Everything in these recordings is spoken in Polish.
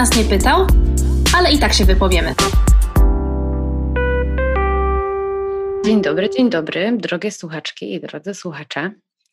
nas nie pytał, ale i tak się wypowiemy. Dzień dobry, dzień dobry, drogie słuchaczki i drodzy słuchacze.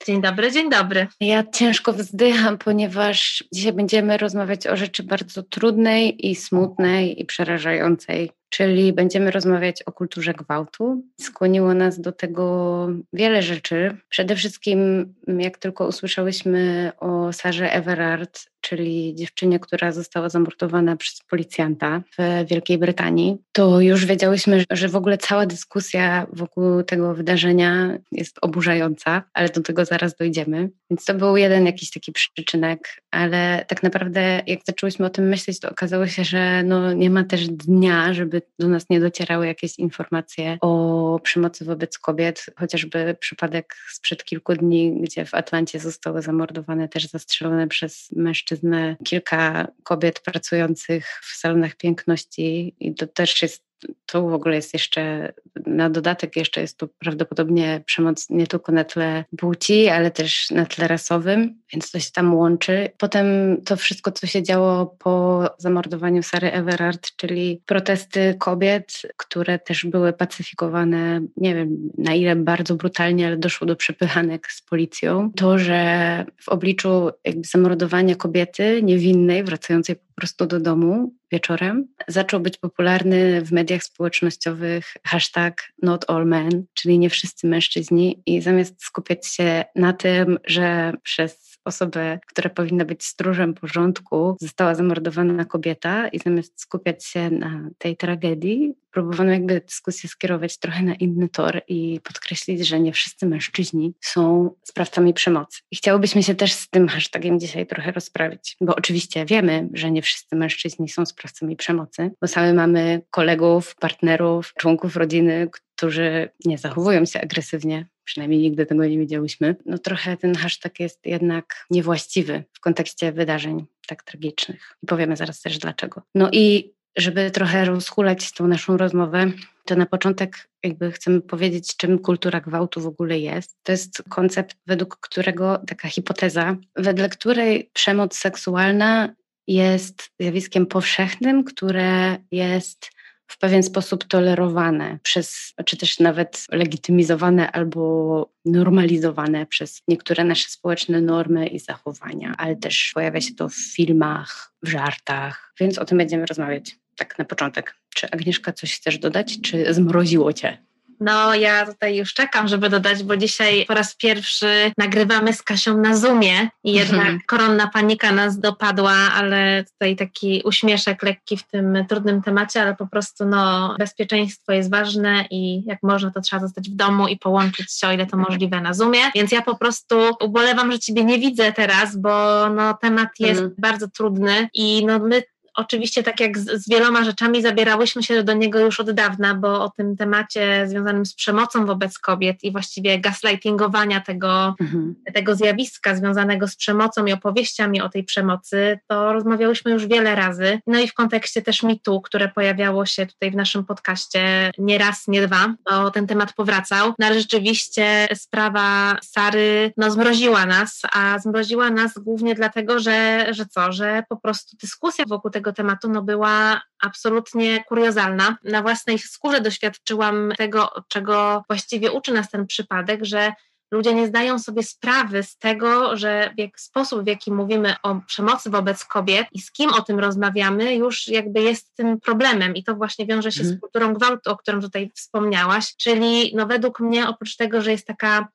Dzień dobry, dzień dobry. Ja ciężko wzdycham, ponieważ dzisiaj będziemy rozmawiać o rzeczy bardzo trudnej i smutnej i przerażającej czyli będziemy rozmawiać o kulturze gwałtu. Skłoniło nas do tego wiele rzeczy. Przede wszystkim, jak tylko usłyszałyśmy o Sarze Everard, czyli dziewczynie, która została zamordowana przez policjanta w Wielkiej Brytanii, to już wiedziałyśmy, że w ogóle cała dyskusja wokół tego wydarzenia jest oburzająca, ale do tego zaraz dojdziemy. Więc to był jeden jakiś taki przyczynek, ale tak naprawdę jak zaczęłyśmy o tym myśleć, to okazało się, że no nie ma też dnia, żeby do nas nie docierały jakieś informacje o przemocy wobec kobiet, chociażby przypadek sprzed kilku dni, gdzie w Atlancie zostały zamordowane, też zastrzelone przez mężczyznę kilka kobiet pracujących w salonach piękności. I to też jest to w ogóle jest jeszcze, na dodatek jeszcze jest to prawdopodobnie przemoc nie tylko na tle płci, ale też na tle rasowym, więc to się tam łączy. Potem to wszystko, co się działo po zamordowaniu Sary Everard, czyli protesty kobiet, które też były pacyfikowane, nie wiem na ile bardzo brutalnie, ale doszło do przepychanek z policją. To, że w obliczu jakby zamordowania kobiety niewinnej, wracającej po prostu do domu, wieczorem, zaczął być popularny w mediach społecznościowych hashtag not all men, czyli nie wszyscy mężczyźni. I zamiast skupiać się na tym, że przez osobę, która powinna być stróżem porządku, została zamordowana kobieta i zamiast skupiać się na tej tragedii, próbowano jakby dyskusję skierować trochę na inny tor i podkreślić, że nie wszyscy mężczyźni są sprawcami przemocy. I chciałobyśmy się też z tym hashtagiem dzisiaj trochę rozprawić, bo oczywiście wiemy, że nie wszyscy mężczyźni są sprawcami przemocy, bo same mamy kolegów, partnerów, członków rodziny, którzy nie zachowują się agresywnie, przynajmniej nigdy tego nie widziałyśmy, no trochę ten hashtag jest jednak niewłaściwy w kontekście wydarzeń tak tragicznych. I powiemy zaraz też dlaczego. No i żeby trochę rozhulać tą naszą rozmowę, to na początek jakby chcemy powiedzieć, czym kultura gwałtu w ogóle jest. To jest koncept, według którego taka hipoteza, wedle której przemoc seksualna jest zjawiskiem powszechnym, które jest w pewien sposób tolerowane przez, czy też nawet legitymizowane albo normalizowane przez niektóre nasze społeczne normy i zachowania, ale też pojawia się to w filmach, w żartach, więc o tym będziemy rozmawiać tak na początek. Czy Agnieszka coś chcesz dodać, czy zmroziło cię? No, ja tutaj już czekam, żeby dodać, bo dzisiaj po raz pierwszy nagrywamy z Kasią na Zoomie i jednak mhm. koronna panika nas dopadła, ale tutaj taki uśmieszek lekki w tym trudnym temacie, ale po prostu no, bezpieczeństwo jest ważne i jak można, to trzeba zostać w domu i połączyć się, o ile to możliwe, na Zoomie. Więc ja po prostu ubolewam, że Ciebie nie widzę teraz, bo no, temat jest mhm. bardzo trudny i no, my Oczywiście, tak jak z, z, wieloma rzeczami, zabierałyśmy się do niego już od dawna, bo o tym temacie związanym z przemocą wobec kobiet i właściwie gaslightingowania tego, mhm. tego zjawiska związanego z przemocą i opowieściami o tej przemocy, to rozmawiałyśmy już wiele razy. No i w kontekście też mitu, które pojawiało się tutaj w naszym podcaście nie raz, nie dwa, bo ten temat powracał. No ale rzeczywiście sprawa Sary no, zmroziła nas, a zmroziła nas głównie dlatego, że, że co, że po prostu dyskusja wokół tego tego tematu no, była absolutnie kuriozalna. Na własnej skórze doświadczyłam tego, czego właściwie uczy nas ten przypadek, że ludzie nie zdają sobie sprawy z tego, że w sposób, w jaki mówimy o przemocy wobec kobiet i z kim o tym rozmawiamy, już jakby jest tym problemem. I to właśnie wiąże się z kulturą gwałtu, o którym tutaj wspomniałaś. Czyli no, według mnie, oprócz tego, że jest taka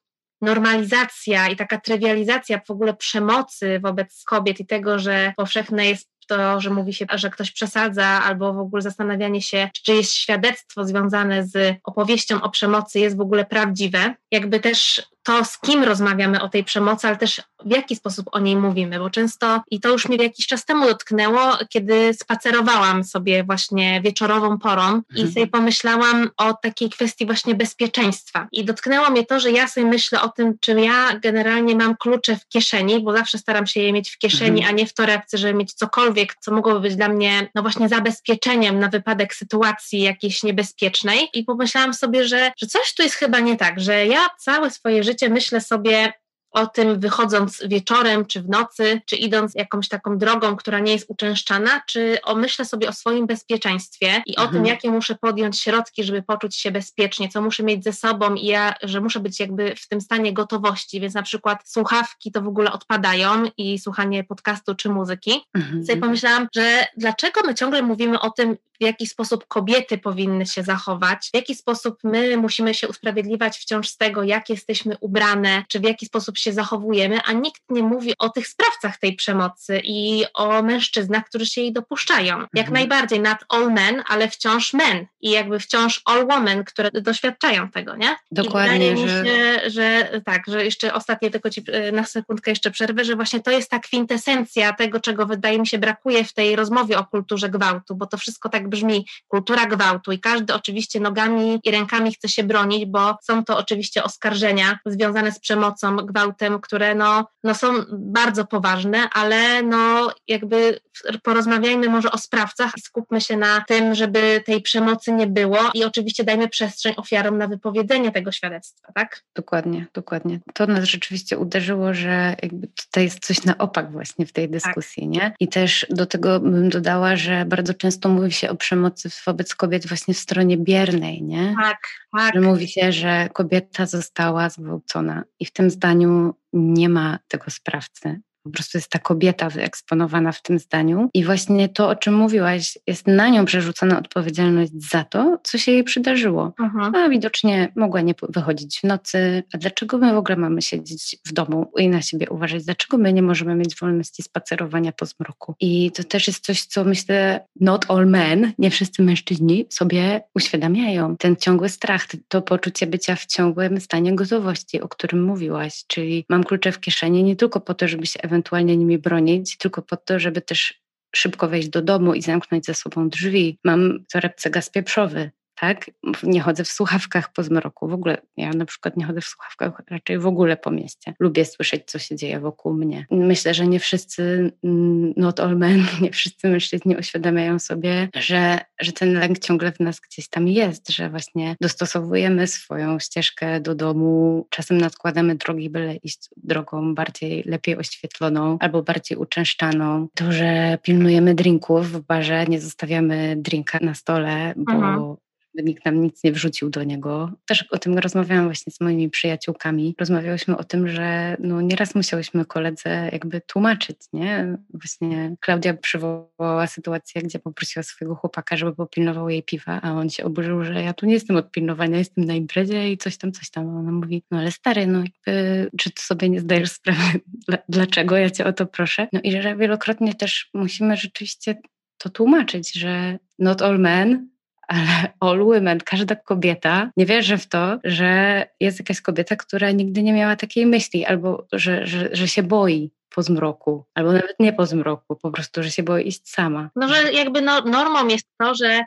normalizacja i taka trywializacja w ogóle przemocy wobec kobiet i tego, że powszechne jest to, że mówi się, że ktoś przesadza, albo w ogóle zastanawianie się, czy jest świadectwo związane z opowieścią o przemocy jest w ogóle prawdziwe. Jakby też to, z kim rozmawiamy o tej przemocy, ale też w jaki sposób o niej mówimy, bo często, i to już mnie jakiś czas temu dotknęło, kiedy spacerowałam sobie właśnie wieczorową porą mhm. i sobie pomyślałam o takiej kwestii właśnie bezpieczeństwa. I dotknęło mnie to, że ja sobie myślę o tym, czy ja generalnie mam klucze w kieszeni, bo zawsze staram się je mieć w kieszeni, mhm. a nie w torebce, żeby mieć cokolwiek, co mogłoby być dla mnie, no właśnie zabezpieczeniem na wypadek sytuacji jakiejś niebezpiecznej. I pomyślałam sobie, że, że coś tu jest chyba nie tak, że ja całe swoje życie życie myślę sobie o tym wychodząc wieczorem, czy w nocy, czy idąc jakąś taką drogą, która nie jest uczęszczana, czy o, myślę sobie o swoim bezpieczeństwie i o mhm. tym, jakie muszę podjąć środki, żeby poczuć się bezpiecznie, co muszę mieć ze sobą i ja, że muszę być jakby w tym stanie gotowości, więc na przykład słuchawki to w ogóle odpadają i słuchanie podcastu czy muzyki. Mhm. Sobie pomyślałam, że dlaczego my ciągle mówimy o tym, w jaki sposób kobiety powinny się zachować, w jaki sposób my musimy się usprawiedliwiać wciąż z tego, jak jesteśmy ubrane, czy w jaki sposób się zachowujemy, a nikt nie mówi o tych sprawcach tej przemocy i o mężczyznach, którzy się jej dopuszczają. Jak mhm. najbardziej not all men, ale wciąż men i jakby wciąż all women, które doświadczają tego, nie? Dokładnie. I wydaje że... mi się, że tak, że jeszcze ostatnie tylko ci e, na sekundkę jeszcze przerwę, że właśnie to jest ta kwintesencja tego, czego wydaje mi się brakuje w tej rozmowie o kulturze gwałtu, bo to wszystko tak brzmi kultura gwałtu i każdy oczywiście nogami i rękami chce się bronić, bo są to oczywiście oskarżenia związane z przemocą, gwałtem, które no, no są bardzo poważne, ale no jakby porozmawiajmy może o sprawcach i skupmy się na tym, żeby tej przemocy nie było i oczywiście dajmy przestrzeń ofiarom na wypowiedzenie tego świadectwa, tak? Dokładnie, dokładnie. To nas rzeczywiście uderzyło, że jakby tutaj jest coś na opak właśnie w tej tak. dyskusji, tak. nie? I też do tego bym dodała, że bardzo często mówi się o przemocy wobec kobiet właśnie w stronie biernej, nie? Tak, tak. Że mówi się, że kobieta została zgwałcona i w tym zdaniu nie ma tego sprawcy po prostu jest ta kobieta wyeksponowana w tym zdaniu. I właśnie to, o czym mówiłaś, jest na nią przerzucona odpowiedzialność za to, co się jej przydarzyło. Mhm. A widocznie mogła nie wychodzić w nocy. A dlaczego my w ogóle mamy siedzieć w domu i na siebie uważać? Dlaczego my nie możemy mieć wolności spacerowania po zmroku? I to też jest coś, co myślę, not all men, nie wszyscy mężczyźni sobie uświadamiają. Ten ciągły strach, to poczucie bycia w ciągłym stanie gotowości, o którym mówiłaś. Czyli mam klucze w kieszeni nie tylko po to, żeby się ewentualnie nimi bronić, tylko po to, żeby też szybko wejść do domu i zamknąć za sobą drzwi. Mam w torebce gaz pieprzowy, tak? Nie chodzę w słuchawkach po zmroku. W ogóle ja na przykład nie chodzę w słuchawkach raczej w ogóle po mieście. Lubię słyszeć, co się dzieje wokół mnie. Myślę, że nie wszyscy, mm, not all men, nie wszyscy mężczyźni uświadamiają sobie, że, że ten lęk ciągle w nas gdzieś tam jest, że właśnie dostosowujemy swoją ścieżkę do domu, czasem nadkładamy drogi, byle iść drogą bardziej, lepiej oświetloną albo bardziej uczęszczaną. To, że pilnujemy drinków w barze, nie zostawiamy drinka na stole, bo mhm nikt nam nic nie wrzucił do niego. Też o tym rozmawiałam właśnie z moimi przyjaciółkami. Rozmawiałyśmy o tym, że no nieraz musiałyśmy koledze jakby tłumaczyć, nie? Właśnie Klaudia przywołała sytuację, gdzie poprosiła swojego chłopaka, żeby popilnował jej piwa, a on się oburzył, że ja tu nie jestem od pilnowania, jestem na imprezie i coś tam, coś tam. A ona mówi, no ale stary, no jakby, czy ty sobie nie zdajesz sprawy, dlaczego ja cię o to proszę? No i że wielokrotnie też musimy rzeczywiście to tłumaczyć, że not all men ale all women, każda kobieta nie wierzy w to, że jest jakaś kobieta, która nigdy nie miała takiej myśli, albo że, że, że się boi po zmroku, albo nawet nie po zmroku, po prostu, że się boi iść sama. No, że jakby no, normą jest to, że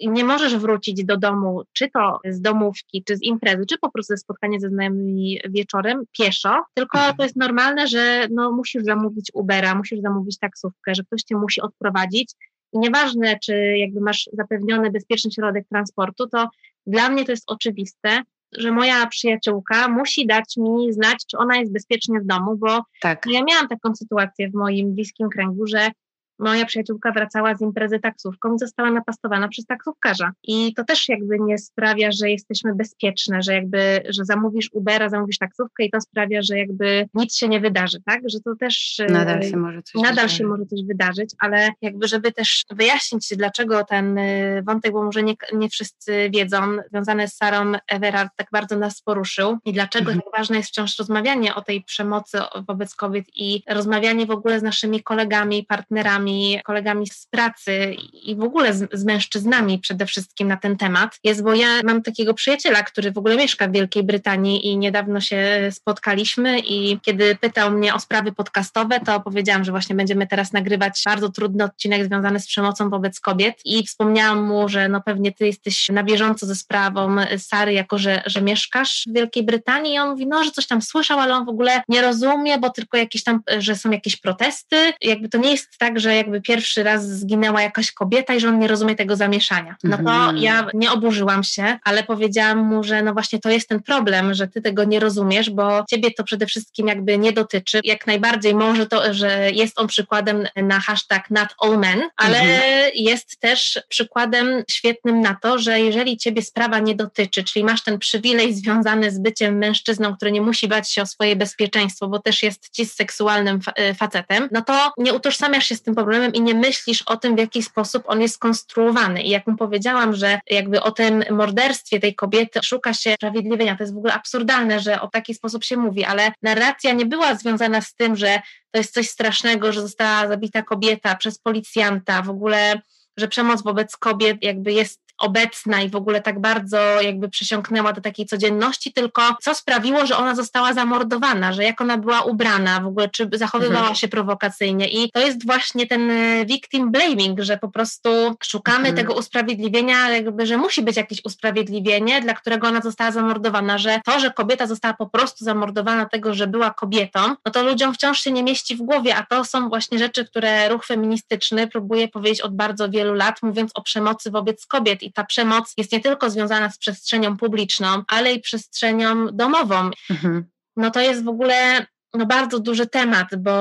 nie możesz wrócić do domu, czy to z domówki, czy z imprezy, czy po prostu ze spotkania ze znajomymi wieczorem pieszo, tylko mhm. to jest normalne, że no, musisz zamówić Ubera, musisz zamówić taksówkę, że ktoś cię musi odprowadzić i nieważne, czy jakby masz zapewniony bezpieczny środek transportu, to dla mnie to jest oczywiste, że moja przyjaciółka musi dać mi znać, czy ona jest bezpiecznie w domu, bo tak. ja miałam taką sytuację w moim bliskim kręgu, że moja przyjaciółka wracała z imprezy taksówką i została napastowana przez taksówkarza. I to też jakby nie sprawia, że jesteśmy bezpieczne, że jakby, że zamówisz Ubera, zamówisz taksówkę i to sprawia, że jakby nic się nie wydarzy, tak? Że to też nadal się może coś, nadal się może coś wydarzyć, ale jakby żeby też wyjaśnić, dlaczego ten y, wątek, bo może nie, nie wszyscy wiedzą, związany z Sarą Everard tak bardzo nas poruszył i dlaczego mhm. tak ważne jest wciąż rozmawianie o tej przemocy wobec kobiet i rozmawianie w ogóle z naszymi kolegami, partnerami, kolegami, kolegami z pracy i w ogóle z, z, mężczyznami przede wszystkim na ten temat jest, bo ja mam takiego przyjaciela, który w ogóle mieszka w Wielkiej Brytanii i niedawno się spotkaliśmy i kiedy pytał mnie o sprawy podcastowe, to powiedziałam, że właśnie będziemy teraz nagrywać bardzo trudny odcinek związany z przemocą wobec kobiet i wspomniałam mu, że no pewnie ty jesteś na bieżąco ze sprawą Sary, jako że, że mieszkasz w Wielkiej Brytanii i on mówi, no, że coś tam słyszał, ale on w ogóle nie rozumie, bo tylko jakieś tam, że są jakieś protesty. Jakby to nie jest tak, że jakby pierwszy raz zginęła jakaś kobieta i że on nie rozumie tego zamieszania. No to mhm. ja nie oburzyłam się, ale powiedziałam mu, że no właśnie to jest ten problem, że ty tego nie rozumiesz, bo ciebie to przede wszystkim jakby nie dotyczy. Jak najbardziej może to, że jest on przykładem na hashtag not all men, ale mhm. jest też przykładem świetnym na to, że jeżeli ciebie sprawa nie dotyczy, czyli masz ten przywilej związany z byciem mężczyzną, który nie musi bać się o swoje bezpieczeństwo, bo też jest ci seksualnym e, facetem, no to nie utożsamiasz się z tym problemem i nie myślisz o tym, w jaki sposób on jest skonstruowany. I jak mu powiedziałam, że jakby o tym morderstwie tej kobiety szuka się sprawiedliwienia, to jest w ogóle absurdalne, że o taki sposób się mówi, ale narracja nie była związana z tym, że to jest coś strasznego, że została zabita kobieta przez policjanta, w ogóle że przemoc wobec kobiet jakby jest obecna i w ogóle tak bardzo jakby przesiąknęła do takiej codzienności, tylko co sprawiło, że ona została zamordowana, że jak ona była ubrana, w ogóle czy zachowywała mhm. się prowokacyjnie i to jest właśnie ten e, victim blaming, że po prostu szukamy mhm. tego usprawiedliwienia, jakby, że musi być jakieś usprawiedliwienie, dla którego ona została zamordowana, że to, że kobieta została po prostu zamordowana tego, że była kobietą, no to ludziom wciąż się nie mieści w głowie, a to są właśnie rzeczy, które ruch feministyczny próbuje powiedzieć od bardzo wielu lat, mówiąc o przemocy wobec kobiet i ta przemoc jest nie tylko związana z przestrzenią publiczną, ale i przestrzenią domową. Mhm. No to jest w ogóle no bardzo duży temat, bo,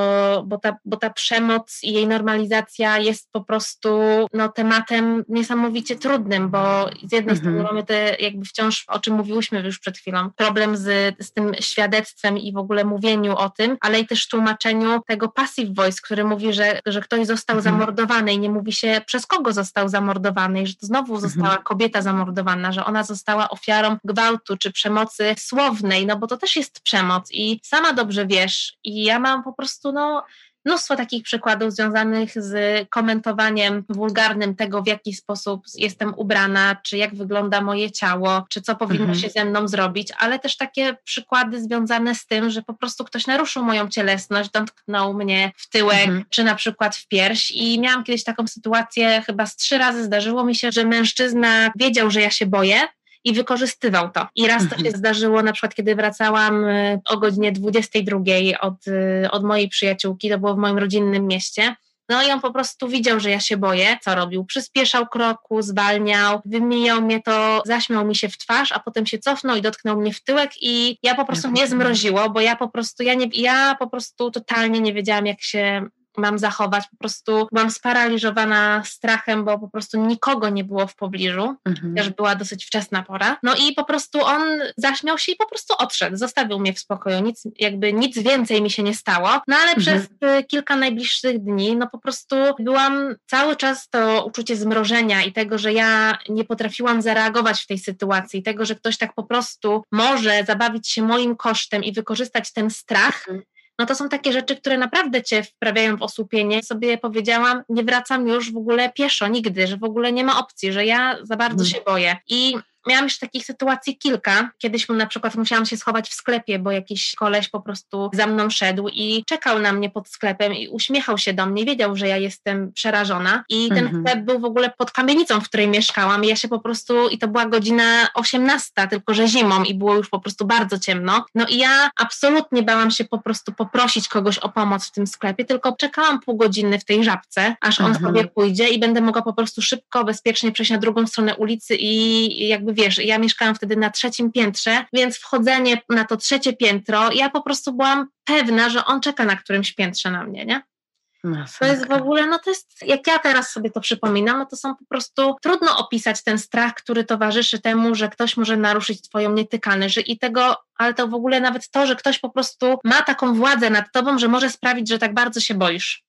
bo, ta, bo ta przemoc i jej normalizacja jest po prostu no, tematem niesamowicie trudnym, bo z jednej mhm. strony mamy te jakby wciąż, o czym mówiłyśmy już przed chwilą, problem z, z tym świadectwem i w ogóle mówieniu o tym, ale i też tłumaczeniu tego passive voice, który mówi, że, że ktoś został mhm. zamordowany i nie mówi się przez kogo został zamordowany i że to znowu mhm. została kobieta zamordowana, że ona została ofiarą gwałtu czy przemocy słownej, no bo to też jest przemoc i sama dobrze wie, wiesz, i ja mam po prostu no, mnóstwo takich przykładów związanych z komentowaniem wulgarnym tego, w jaki sposób jestem ubrana, czy jak wygląda moje ciało, czy co powinno mhm. się ze mną zrobić, ale też takie przykłady związane z tym, że po prostu ktoś naruszył moją cielesność, dotknął mnie w tyłek, mhm. czy na przykład w pierś i miałam kiedyś taką sytuację, chyba z trzy razy zdarzyło mi się, że mężczyzna wiedział, że ja się boję, i wykorzystywał to. I raz to się mhm. zdarzyło, na przykład, kiedy wracałam y, o godzinie 22 od, y, od mojej przyjaciółki, to było w moim rodzinnym mieście. No i on po prostu widział, że ja się boję. Co robił? Przyspieszał kroku, zwalniał, wymijał mnie to, zaśmiał mi się w twarz, a potem się cofnął i dotknął mnie w tyłek i ja po prostu mnie zmroziło, bo ja po prostu, ja, nie, ja po prostu totalnie nie wiedziałam, jak się mam zachować. Po prostu byłam sparaliżowana strachem, bo po prostu nikogo nie było w pobliżu, mhm. też była dosyć wczesna pora. No i po prostu on zaśmiał się i po prostu odszedł, zostawił mnie w spokoju, nic, jakby nic więcej mi się nie stało. No ale mhm. przez y, kilka najbliższych dni, no po prostu byłam cały czas to uczucie zmrożenia i tego, że ja nie potrafiłam zareagować w tej sytuacji, tego, że ktoś tak po prostu może zabawić się moim kosztem i wykorzystać ten strach. Mhm no to są takie rzeczy, które naprawdę cię wprawiają w osłupienie. Sobie powiedziałam, nie wracam już w ogóle pieszo nigdy, że w ogóle nie ma opcji, że ja za bardzo hmm. się boję. I miałam już takich sytuacji kilka. Kiedyś na przykład musiałam się schować w sklepie, bo jakiś koleś po prostu za mną szedł i czekał na mnie pod sklepem i uśmiechał się do mnie, wiedział, że ja jestem przerażona i ten mhm. sklep był w ogóle pod kamienicą, w której mieszkałam i ja się po prostu, i to była godzina 18, tylko że zimą i było już po prostu bardzo ciemno. No i ja absolutnie bałam się po prostu poprosić kogoś o pomoc w tym sklepie, tylko czekałam pół godziny w tej żabce, aż on mhm. sobie pójdzie i będę mogła po prostu szybko, bezpiecznie przejść na drugą stronę ulicy i jakby wiesz, ja mieszkałam wtedy na trzecim piętrze, więc wchodzenie na to trzecie piętro, ja po prostu byłam pewna, że on czeka na którymś piętrze na mnie, nie? No, to jest w ogóle, no to jest, jak ja teraz sobie to przypominam, no to są po prostu, trudno opisać ten strach, który towarzyszy temu, że ktoś może naruszyć twoją nietykalność, że i tego, ale to w ogóle nawet to, że ktoś po prostu ma taką władzę nad tobą, że może sprawić, że tak bardzo się boisz.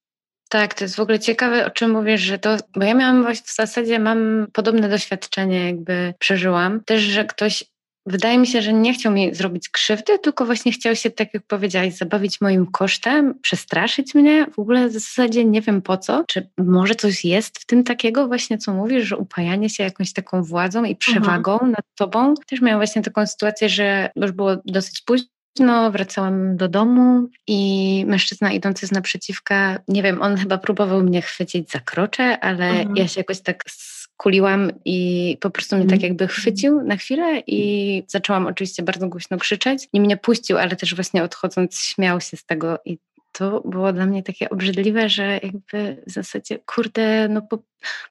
Tak, to jest w ogóle ciekawe, o czym mówisz, że to, bo ja miałam właśnie w zasadzie, mam podobne doświadczenie, jakby przeżyłam. Też, że ktoś Wydaje mi się, że nie chciał mi zrobić krzywdy, tylko właśnie chciał się, tak jak powiedziałaś, zabawić moim kosztem, przestraszyć mnie. W ogóle w zasadzie nie wiem po co. Czy może coś jest w tym takiego właśnie, co mówisz, że upajanie się jakąś taką władzą i przewagą mhm. nad tobą. Też miałam właśnie taką sytuację, że już było dosyć późno, no, wracałam do domu i mężczyzna idący z naprzeciwka, nie wiem, on chyba próbował mnie chwycić za krocze, ale mhm. ja się jakoś tak skuliłam i po prostu mnie tak mhm. jakby chwycił na chwilę i zaczęłam oczywiście bardzo głośno krzyczeć i mnie puścił, ale też właśnie odchodząc śmiał się z tego i to było dla mnie takie obrzydliwe, że jakby w zasadzie, kurde, no po,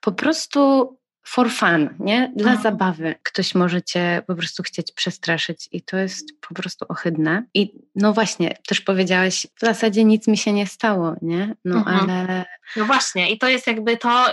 po prostu for fun, nie? Dla Aha. zabawy. Ktoś może cię po prostu chcieć przestraszyć i to jest po prostu ohydne. I no właśnie, też powiedziałaś, w zasadzie nic mi się nie stało, nie? No mhm. ale... No właśnie i to jest jakby to,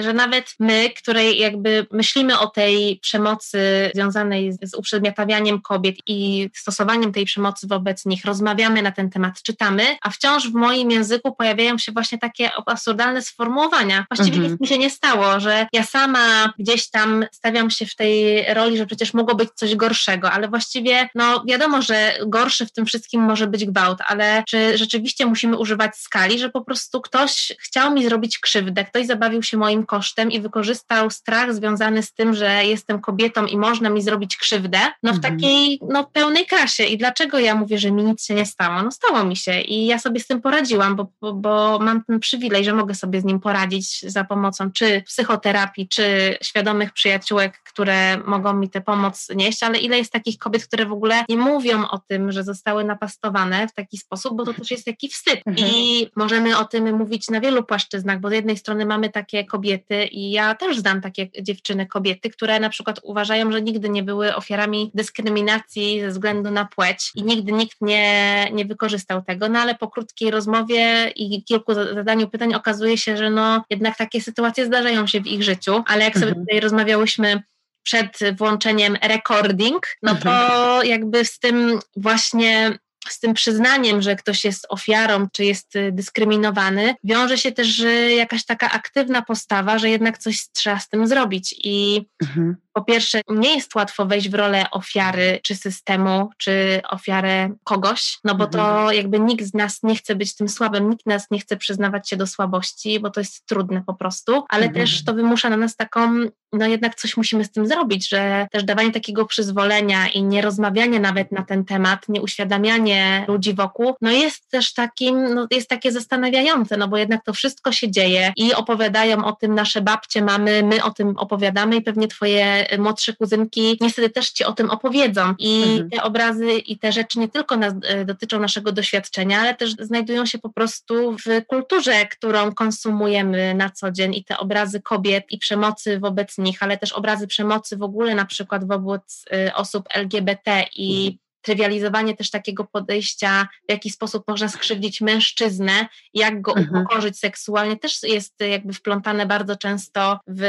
że nawet my, które jakby myślimy o tej przemocy związanej z uprzedmiotawianiem kobiet i stosowaniem tej przemocy wobec nich, rozmawiamy na ten temat, czytamy, a wciąż w moim języku pojawiają się właśnie takie absurdalne sformułowania. Właściwie mhm. nic mi się nie stało, że ja sama gdzieś tam stawiam się w tej roli, że przecież mogło być coś gorszego, ale właściwie, no wiadomo, że gorszy w tym wszystkim może być gwałt, ale czy rzeczywiście musimy używać skali, że po prostu ktoś chciał mi zrobić krzywdę, ktoś zabawił się moim kosztem i wykorzystał strach związany z tym, że jestem kobietą i można mi zrobić krzywdę, no w mhm. takiej, no pełnej krasie. I dlaczego ja mówię, że mi nic się nie stało? No stało mi się i ja sobie z tym poradziłam, bo, bo, bo mam ten przywilej, że mogę sobie z nim poradzić za pomocą czy psychoterapii, czy świadomych przyjaciółek, które mogą mi tę pomoc nieść, ale ile jest takich kobiet, które w ogóle nie mówią o tym, że zostały napastowane w taki sposób, bo to też jest taki wstyd. Mhm. I możemy o tym mówić na wielu płaszczyznach, bo z jednej strony mamy takie kobiety i ja też znam takie dziewczyny, kobiety, które na przykład uważają, że nigdy nie były ofiarami dyskryminacji ze względu na płeć i nigdy nikt nie, nie wykorzystał tego, no ale po krótkiej rozmowie i kilku zadaniu pytań okazuje się, że no jednak takie sytuacje zdarzają się w ich życiu, ale jak sobie mhm. tutaj rozmawiałyśmy przed włączeniem recording, no to mhm. jakby z tym właśnie z tym przyznaniem, że ktoś jest ofiarą, czy jest y, dyskryminowany, wiąże się też jakaś taka aktywna postawa, że jednak coś trzeba z tym zrobić. I mhm po pierwsze, nie jest łatwo wejść w rolę ofiary czy systemu, czy ofiarę kogoś, no bo to mhm. jakby nikt z nas nie chce być tym słabym, nikt nas nie chce przyznawać się do słabości, bo to jest trudne po prostu, ale mhm. też to wymusza na nas taką, no jednak coś musimy z tym zrobić, że też dawanie takiego przyzwolenia i nie rozmawianie nawet na ten temat, nie uświadamianie ludzi wokół, no jest też takim, no jest takie zastanawiające, no bo jednak to wszystko się dzieje i opowiadają o tym nasze babcie, mamy, my o tym opowiadamy i pewnie twoje młodsze kuzynki niestety też ci o tym opowiedzą. I mhm. te obrazy i te rzeczy nie tylko nas, e, dotyczą naszego doświadczenia, ale też znajdują się po prostu w kulturze, którą konsumujemy na co dzień i te obrazy kobiet i przemocy wobec nich, ale też obrazy przemocy w ogóle na przykład wobec e, osób LGBT i mhm trywializowanie też takiego podejścia, w jaki sposób można skrzywdzić mężczyznę, jak go mhm. upokorzyć seksualnie, też jest jakby wplątane bardzo często w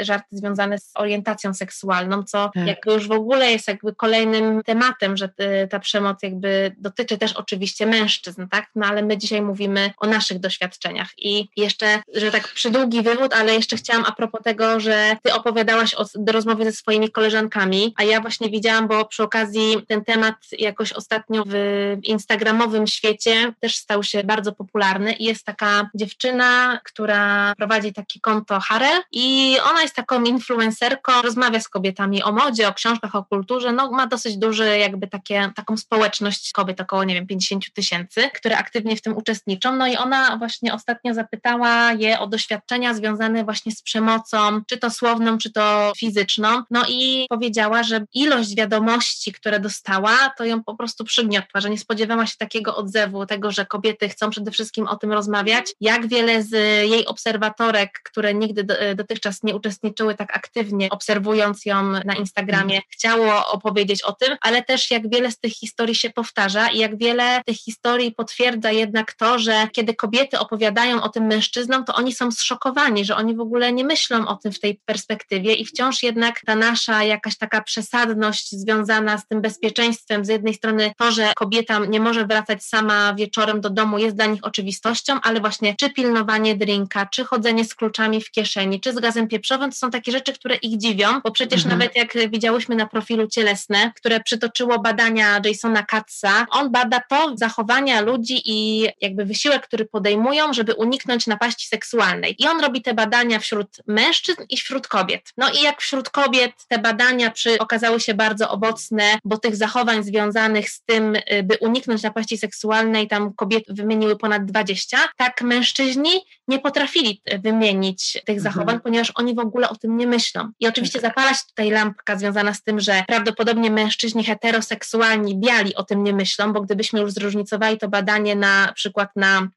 żarty związane z orientacją seksualną, co tak. jakby już w ogóle jest jakby kolejnym tematem, że ta przemoc jakby dotyczy też oczywiście mężczyzn, tak? No ale my dzisiaj mówimy o naszych doświadczeniach i jeszcze, że tak przydługi wywód, ale jeszcze chciałam a propos tego, że ty opowiadałaś o, do rozmowy ze swoimi koleżankami, a ja właśnie widziałam, bo przy okazji ten temat jakoś ostatnio w instagramowym świecie też stał się bardzo popularny i jest taka dziewczyna, która prowadzi takie konto Harel i ona jest taką influencerką, rozmawia z kobietami o modzie, o książkach, o kulturze, no ma dosyć duży jakby takie, taką społeczność kobiet, około nie wiem 50 tysięcy, które aktywnie w tym uczestniczą, no i ona właśnie ostatnio zapytała je o doświadczenia związane właśnie z przemocą, czy to słowną, czy to fizyczną, no i powiedziała, że ilość wiadomości, które dostała, to ją po prostu przygniotła, że nie spodziewała się takiego odzewu, tego, że kobiety chcą przede wszystkim o tym rozmawiać. Jak wiele z jej obserwatorek, które nigdy do, dotychczas nie uczestniczyły tak aktywnie, obserwując ją na Instagramie, chciało opowiedzieć o tym, ale też jak wiele z tych historii się powtarza i jak wiele tych historii potwierdza jednak to, że kiedy kobiety opowiadają o tym mężczyznom, to oni są zszokowani, że oni w ogóle nie myślą o tym w tej perspektywie i wciąż jednak ta nasza jakaś taka przesadność związana z tym bezpieczeństwem, z jednej strony to, że kobieta nie może wracać sama wieczorem do domu jest dla nich oczywistością, ale właśnie czy pilnowanie drinka, czy chodzenie z kluczami w kieszeni, czy z gazem pieprzowym, to są takie rzeczy, które ich dziwią, bo przecież mhm. nawet jak widziałyśmy na profilu cielesne, które przytoczyło badania Jasona Katza, on bada to zachowania ludzi i jakby wysiłek, który podejmują, żeby uniknąć napaści seksualnej. I on robi te badania wśród mężczyzn i wśród kobiet. No i jak wśród kobiet te badania przy, okazały się bardzo owocne, bo tych zachowań związanych z tym, y, by uniknąć napaści seksualnej, tam kobiety wymieniły ponad 20, tak mężczyźni nie potrafili y, wymienić tych mhm. zachowań, ponieważ oni w ogóle o tym nie myślą. I oczywiście tak. zapala się tutaj lampka związana z tym, że prawdopodobnie mężczyźni heteroseksualni, biali o tym nie myślą, bo gdybyśmy już zróżnicowali to badanie na przykład na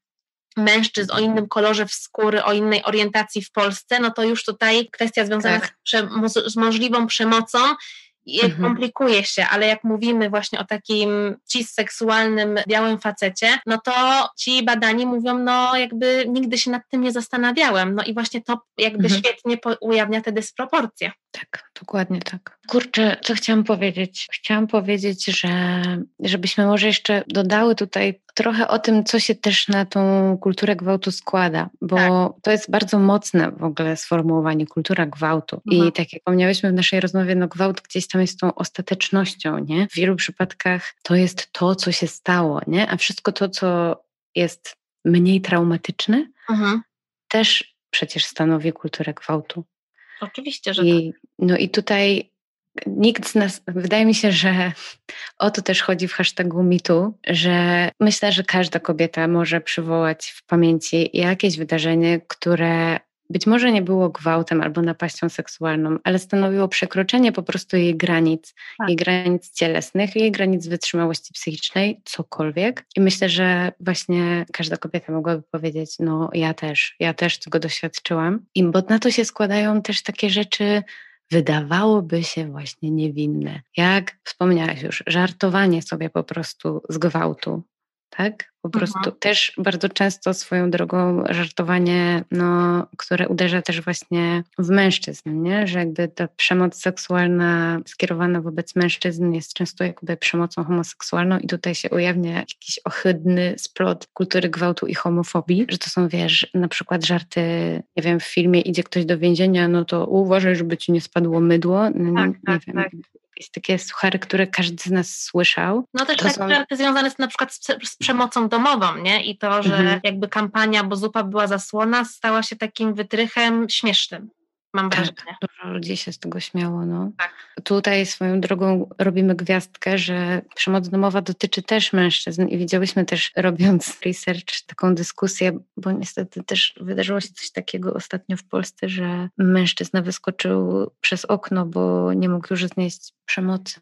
mężczyzn o innym kolorze w skóry, o innej orientacji w Polsce, no to już tutaj kwestia związana tak. z, z możliwą przemocą mhm. komplikuje się, ale jak mówimy właśnie o takim cisseksualnym białym facecie, no to ci badani mówią, no jakby nigdy się nad tym nie zastanawiałem. No i właśnie to jakby mhm. świetnie ujawnia te dysproporcje. Tak, dokładnie tak. Kurczę, co chciałam powiedzieć? Chciałam powiedzieć, że żebyśmy może jeszcze dodały tutaj trochę o tym, co się też na tą kulturę gwałtu składa, bo tak. to jest bardzo mocne w ogóle sformułowanie kultura gwałtu. Mhm. I tak jak wspomniałyśmy w naszej rozmowie, no gwałt gdzieś tam jest tą ostatecznością, nie? W wielu przypadkach to jest to, co się stało, nie? A wszystko to, co jest mniej traumatyczne, mhm. też przecież stanowi kulturę gwałtu. Oczywiście, że I, tak. No i tutaj nikt z nas, wydaje mi się, że o to też chodzi w hashtagu mitu, że myślę, że każda kobieta może przywołać w pamięci jakieś wydarzenie, które być może nie było gwałtem albo napaścią seksualną, ale stanowiło przekroczenie po prostu jej granic, tak. jej granic cielesnych, jej granic wytrzymałości psychicznej, cokolwiek. I myślę, że właśnie każda kobieta mogłaby powiedzieć, no ja też, ja też tego doświadczyłam. I bo na to się składają też takie rzeczy, wydawałoby się właśnie niewinne. Jak wspomniałaś już, żartowanie sobie po prostu z gwałtu, tak? Po prostu mhm. też bardzo często swoją drogą żartowanie, no, które uderza też właśnie w mężczyzn, nie? że jakby ta przemoc seksualna skierowana wobec mężczyzn jest często jakby przemocą homoseksualną i tutaj się ujawnia jakiś ohydny splot kultury gwałtu i homofobii, że to są, wiesz, na przykład żarty, nie wiem, w filmie idzie ktoś do więzienia, no to uważaj, żeby ci nie spadło mydło. No, tak, nie, tak, wiem, tak jakieś takie suchary, które każdy z nas słyszał. No też takie są... żarty związane z, na przykład z, z, przemocą domową, nie? I to, że mhm. jakby kampania, bo zupa była zasłona, stała się takim wytrychem śmiesznym mam tak, wrażenie. Dużo ludzi się z tego śmiało. No. Tak. Tutaj swoją drogą robimy gwiazdkę, że przemoc domowa dotyczy też mężczyzn i widziałyśmy też robiąc research taką dyskusję, bo niestety też wydarzyło się coś takiego ostatnio w Polsce, że mężczyzna wyskoczył przez okno, bo nie mógł już znieść przemocy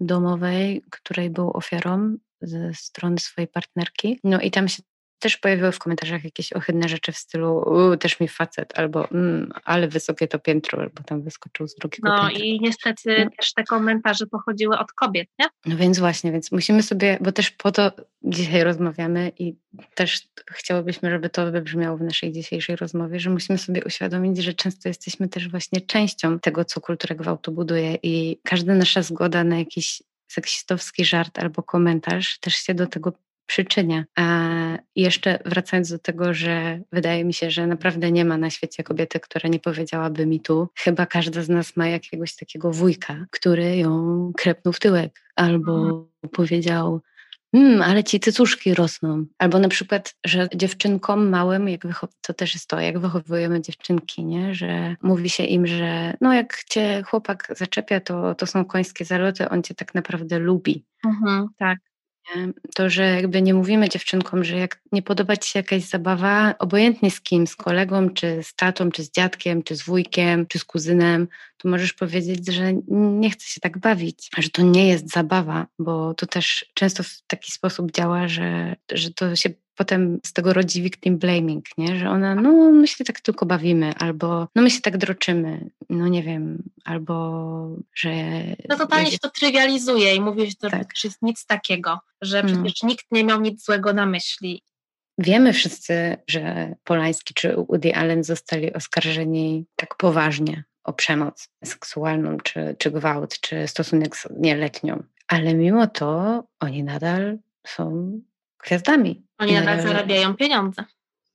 domowej, której był ofiarą ze strony swojej partnerki. No i tam się też pojawiły w komentarzach jakieś ohydne rzeczy w stylu też mi facet, albo mm, ale wysokie to piętro, albo tam wyskoczył z drugiego No piętra. i niestety no. też te komentarze pochodziły od kobiet, nie? No więc właśnie, więc musimy sobie, bo też po to dzisiaj rozmawiamy i też chciałobyśmy, żeby to wybrzmiało w naszej dzisiejszej rozmowie, że musimy sobie uświadomić, że często jesteśmy też właśnie częścią tego, co kulturę gwałtu buduje i każda nasza zgoda na jakiś seksistowski żart albo komentarz też się do tego przyczynia. A jeszcze wracając do tego, że wydaje mi się, że naprawdę nie ma na świecie kobiety, która nie powiedziałaby mi tu, chyba każda z nas ma jakiegoś takiego wujka, który ją krepnął w tyłek albo mhm. powiedział, mmm, ale ci cycuszki rosną. Albo na przykład, że dziewczynkom małym, jak to też jest to, jak wychowujemy dziewczynki, nie? że mówi się im, że no jak cię chłopak zaczepia, to, to są końskie zaloty, on cię tak naprawdę lubi. Mhm, tak. To, że jakby nie mówimy dziewczynkom, że jak nie podoba ci się jakaś zabawa, obojętnie z kim, z kolegą, czy z tatą, czy z dziadkiem, czy z wujkiem, czy z kuzynem, to możesz powiedzieć, że nie chce się tak bawić, że to nie jest zabawa, bo to też często w taki sposób działa, że, że to się potem z tego rodzi victim blaming, nie? że ona, no my się tak tylko bawimy, albo no my się tak droczymy, no nie wiem, albo że... No totalnie się to trywializuje i mówi, że to tak. jest nic takiego, że no. przecież nikt nie miał nic złego na myśli. Wiemy wszyscy, że Polański czy Woody Allen zostali oskarżeni tak poważnie o przemoc seksualną, czy, czy gwałt, czy stosunek z nieletnią, ale mimo to oni nadal są gwiazdami. Oni nadal zarabiają pieniądze.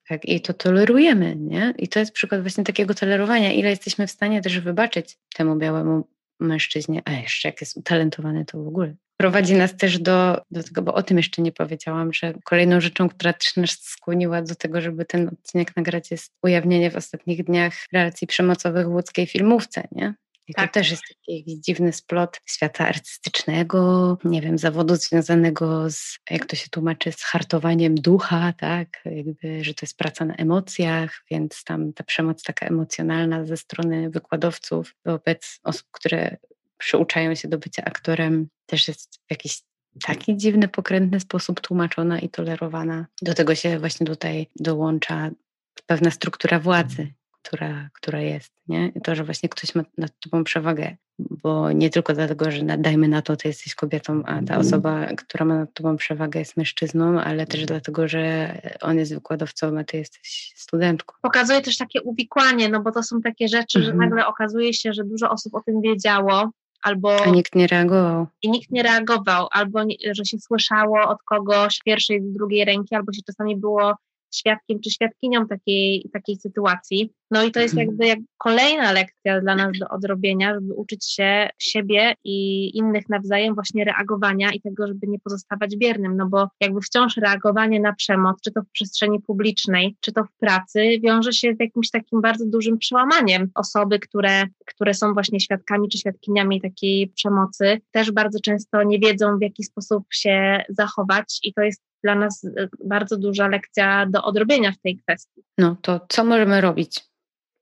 Tak, i to tolerujemy, nie? I to jest przykład właśnie takiego tolerowania, ile jesteśmy w stanie też wybaczyć temu białemu mężczyźnie, a jeszcze jak jest utalentowany, to w ogóle. Prowadzi nas też do, do tego, bo o tym jeszcze nie powiedziałam, że kolejną rzeczą, która też nas skłoniła do tego, żeby ten odcinek nagrać, jest ujawnienie w ostatnich dniach relacji przemocowych w łódzkiej filmówce, nie? I tak. to też jest taki jakiś dziwny splot świata artystycznego, nie wiem, zawodu związanego z, jak to się tłumaczy, z hartowaniem ducha, tak? Jakby, że to jest praca na emocjach, więc tam ta przemoc taka emocjonalna ze strony wykładowców wobec osób, które przyuczają się do bycia aktorem, też jest w jakiś taki dziwny, pokrętny sposób tłumaczona i tolerowana. Do tego się właśnie tutaj dołącza pewna struktura władzy, która, która jest, nie? I to, że właśnie ktoś ma nad tobą przewagę, bo nie tylko dlatego, że dajmy na to, ty jesteś kobietą, a ta mhm. osoba, która ma nad tobą przewagę jest mężczyzną, ale też dlatego, że on jest wykładowcą, a ty jesteś studentką. Pokazuje też takie uwikłanie, no bo to są takie rzeczy, mhm. że nagle okazuje się, że dużo osób o tym wiedziało, albo... A nikt nie reagował. I nikt nie reagował, albo że się słyszało od kogoś pierwszej, drugiej ręki, albo się czasami było świadkiem czy świadkinią takiej, takiej sytuacji. No i to jest mhm. jakby jak kolejna lekcja dla nas do odrobienia, żeby uczyć się siebie i innych nawzajem właśnie reagowania i tego, żeby nie pozostawać biernym, no bo jakby wciąż reagowanie na przemoc, czy to w przestrzeni publicznej, czy to w pracy, wiąże się z jakimś takim bardzo dużym przełamaniem. Osoby, które, które są właśnie świadkami czy świadkiniami takiej przemocy, też bardzo często nie wiedzą, w jaki sposób się zachować i to jest dla nas y, bardzo duża lekcja do odrobienia w tej kwestii. No to co możemy robić,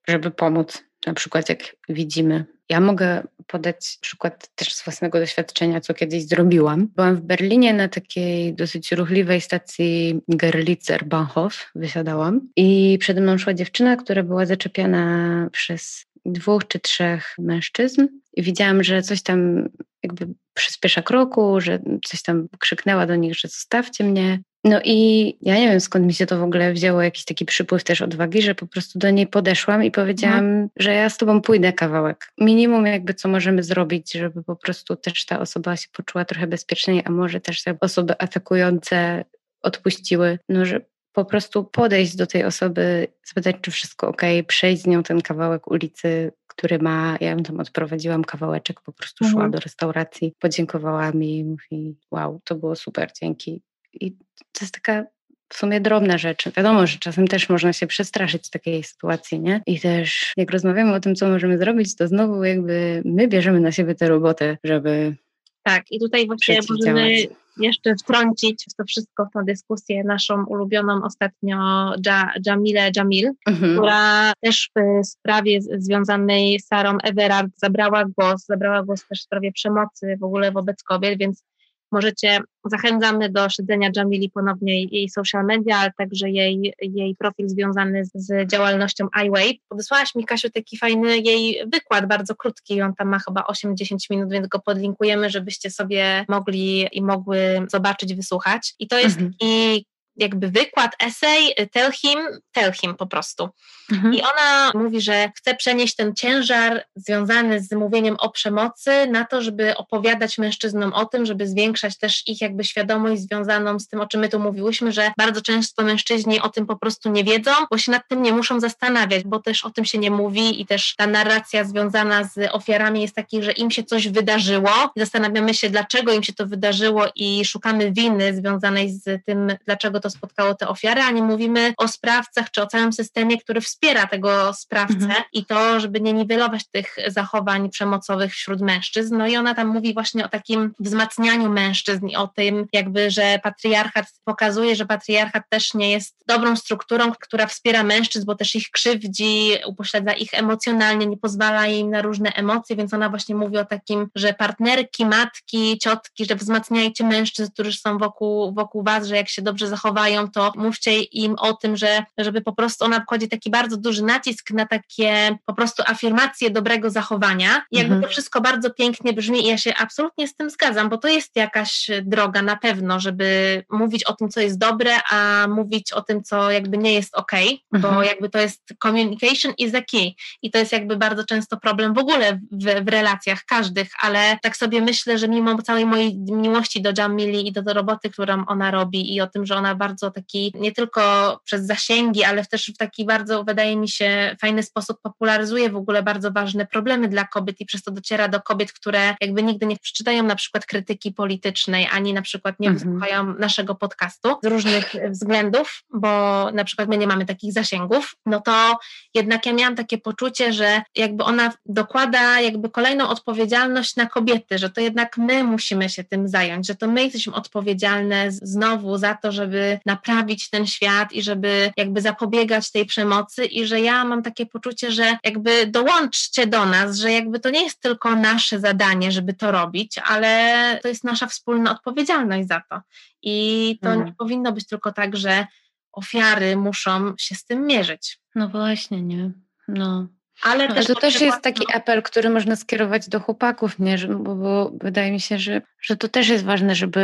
żeby pomóc? Na przykład, jak widzimy, ja mogę podać przykład też z własnego doświadczenia, co kiedyś zrobiłam. Byłam w Berlinie na takiej dosyć ruchliwej stacji Gerlitzer Bahnhof, wysiadałam i przede mną szła dziewczyna, która była zaczepiana przez dwóch czy trzech mężczyzn i widziałam, że coś tam jakby przyspiesza kroku, że coś tam krzyknęła do nich, że zostawcie mnie. No i ja nie wiem skąd mi się to w ogóle wzięło, jakiś taki przypływ też odwagi, że po prostu do niej podeszłam i powiedziałam, no. że ja z tobą pójdę kawałek. Minimum jakby co możemy zrobić, żeby po prostu też ta osoba się poczuła trochę bezpieczniej, a może też te osoby atakujące odpuściły, no że po prostu podejść do tej osoby, zapytać, czy wszystko ok, przejść z nią ten kawałek ulicy, który ma, ja ją tam odprowadziłam kawałeczek, po prostu mhm. szła do restauracji, podziękowała mi i mówi, wow, to było super, dzięki. I to jest taka w sumie drobna rzecz. Wiadomo, że czasem też można się przestraszyć z takiej sytuacji, nie? I też jak rozmawiamy o tym, co możemy zrobić, to znowu jakby my bierzemy na siebie tę robotę, żeby tak, i tutaj właśnie możemy jeszcze wtrącić w to wszystko, w tę dyskusję naszą ulubioną ostatnio ja, Jamilę Jamil, mhm. która też w sprawie związanej z Sarą Everard zabrała głos, zabrała głos też w sprawie przemocy w ogóle wobec kobiet, więc Możecie, zachęcamy do śledzenia Jamili ponownie jej social media, ale także jej, jej profil związany z, działalnością iWave. Podesłałaś mi, Kasiu, taki fajny jej wykład, bardzo krótki, on tam ma chyba 8-10 minut, więc go podlinkujemy, żebyście sobie mogli i mogły zobaczyć, wysłuchać. I to jest mhm. taki jakby wykład, esej, tell him, tell him po prostu. Mhm. I ona mówi, że chce przenieść ten ciężar związany z mówieniem o przemocy na to, żeby opowiadać mężczyznom o tym, żeby zwiększać też ich jakby świadomość związaną z tym, o czym my tu mówiłyśmy, że bardzo często mężczyźni o tym po prostu nie wiedzą, bo się nad tym nie muszą zastanawiać, bo też o tym się nie mówi i też ta narracja związana z ofiarami jest taka, że im się coś wydarzyło zastanawiamy się, dlaczego im się to wydarzyło i szukamy winy związanej z tym, dlaczego to spotkało te ofiary, a nie mówimy o sprawcach czy o całym systemie, który wspiera tego sprawcę mhm. i to, żeby nie niwelować tych zachowań przemocowych wśród mężczyzn. No i ona tam mówi właśnie o takim wzmacnianiu mężczyzn i o tym jakby, że patriarchat pokazuje, że patriarchat też nie jest dobrą strukturą, która wspiera mężczyzn, bo też ich krzywdzi, upośledza ich emocjonalnie, nie pozwala im na różne emocje, więc ona właśnie mówi o takim, że partnerki, matki, ciotki, że wzmacniajcie mężczyzn, którzy są wokół, wokół was, że jak się dobrze zachowają, to mówcie im o tym, że żeby po prostu ona kładzie taki bardzo duży nacisk na takie po prostu afirmacje dobrego zachowania. I jakby mhm. to wszystko bardzo pięknie brzmi i ja się absolutnie z tym zgadzam, bo to jest jakaś droga na pewno, żeby mówić o tym, co jest dobre, a mówić o tym, co jakby nie jest ok, mhm. bo jakby to jest communication is the key i to jest jakby bardzo często problem w ogóle w, w relacjach każdych, ale tak sobie myślę, że mimo całej mojej miłości do Jamili i do, do roboty, którą ona robi i o tym, że ona bardzo taki, nie tylko przez zasięgi, ale też w taki bardzo, wydaje mi się, fajny sposób popularyzuje w ogóle bardzo ważne problemy dla kobiet i przez to dociera do kobiet, które jakby nigdy nie przeczytają na przykład krytyki politycznej, ani na przykład nie mhm. wysłuchają naszego podcastu z różnych względów, bo na przykład my nie mamy takich zasięgów, no to jednak ja miałam takie poczucie, że jakby ona dokłada jakby kolejną odpowiedzialność na kobiety, że to jednak my musimy się tym zająć, że to my jesteśmy odpowiedzialne znowu za to, żeby naprawić ten świat i żeby jakby zapobiegać tej przemocy i że ja mam takie poczucie, że jakby dołączcie do nas, że jakby to nie jest tylko nasze zadanie, żeby to robić, ale to jest nasza wspólna odpowiedzialność za to. I to hmm. nie powinno być tylko tak, że ofiary muszą się z tym mierzyć. No właśnie, nie. No. Ale no, też to też jest taki no apel, który można skierować do chłopaków, nie? Bo, bo, wydaje mi się, że, że to też jest ważne, żeby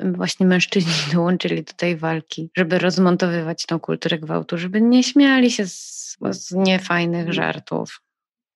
właśnie mężczyźni dołączyli do tej walki, żeby rozmontowywać tą kulturę gwałtu, żeby nie śmiali się z, z niefajnych mm. żartów.